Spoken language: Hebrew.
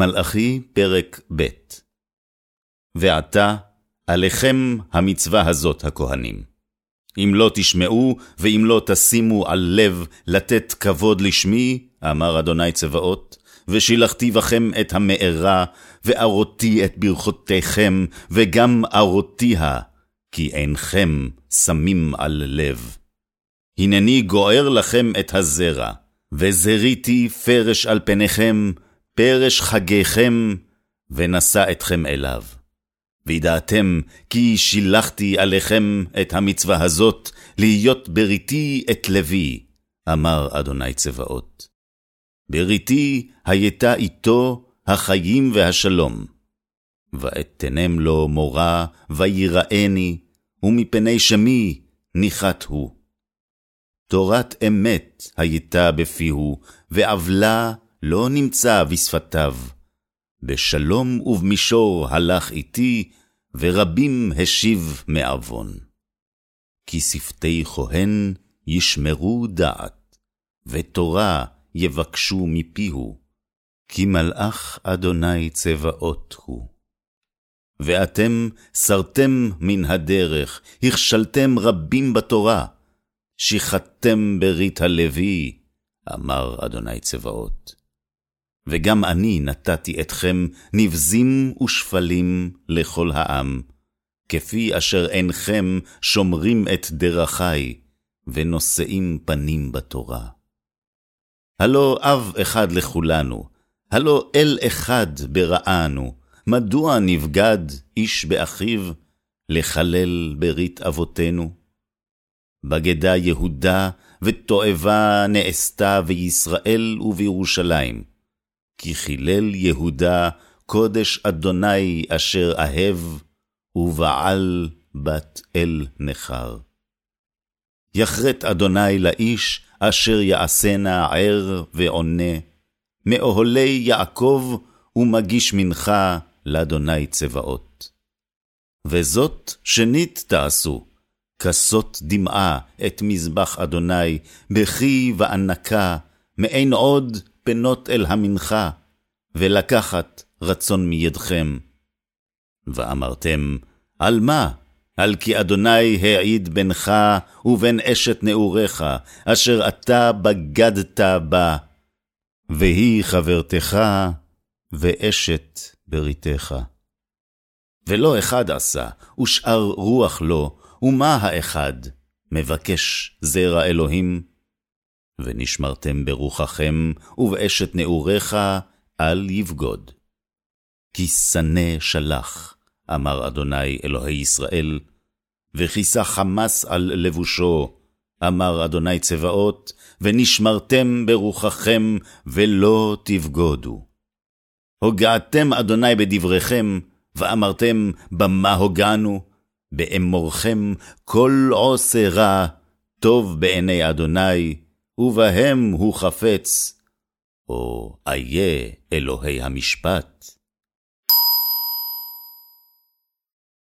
מלאכי, פרק ב' ועתה, עליכם המצווה הזאת, הכהנים. אם לא תשמעו, ואם לא תשימו על לב לתת כבוד לשמי, אמר אדוני צבאות, ושילחתי בכם את המארה, וארותי את ברכותיכם, וגם ארותיה, כי אינכם שמים על לב. הנני גוער לכם את הזרע, וזריתי פרש על פניכם, פרש חגיכם, ונשא אתכם אליו. וידעתם כי שילחתי עליכם את המצווה הזאת, להיות בריתי את לוי, אמר אדוני צבאות. בריתי הייתה איתו החיים והשלום. ואתנם לו מורה, ויראני, ומפני שמי ניחת הוא. תורת אמת הייתה בפיהו, ועוולה לא נמצא בשפתיו. בשלום ובמישור הלך איתי, ורבים השיב מעוון. כי שפתי כהן ישמרו דעת, ותורה יבקשו מפיהו, כי מלאך אדוני צבאות הוא. ואתם סרתם מן הדרך, הכשלתם רבים בתורה, שיחדתם ברית הלוי, אמר אדוני צבאות. וגם אני נתתי אתכם נבזים ושפלים לכל העם, כפי אשר אינכם שומרים את דרכי, ונושאים פנים בתורה. הלא אב אחד לכולנו, הלא אל אחד ברענו, מדוע נבגד איש באחיו, לחלל ברית אבותינו? בגדה יהודה, ותועבה נעשתה בישראל ובירושלים. כי חילל יהודה קודש אדוני אשר אהב, ובעל בת אל נכר. יחרט אדוני לאיש אשר יעשנה ער ועונה, מאוהלי יעקב ומגיש מנחה לאדוני צבאות. וזאת שנית תעשו, כסות דמעה את מזבח אדוני, בכי וענקה, מעין עוד פנות אל המנחה, ולקחת רצון מידכם. ואמרתם, על מה? על כי אדוני העיד בינך ובין אשת נעוריך, אשר אתה בגדת בה, והיא חברתך ואשת בריתך. ולא אחד עשה, ושאר רוח לו, ומה האחד? מבקש זרע אלוהים? ונשמרתם ברוחכם, ובאשת נעוריך אל יבגוד. כי שנא שלח, אמר אדוני אלוהי ישראל, וכיסה חמס על לבושו, אמר אדוני צבאות, ונשמרתם ברוחכם, ולא תבגודו. הוגעתם אדוני בדבריכם, ואמרתם, במה הוגענו? באמורכם כל עושה רע, טוב בעיני אדוני, ובהם הוא חפץ. או איה אלוהי המשפט.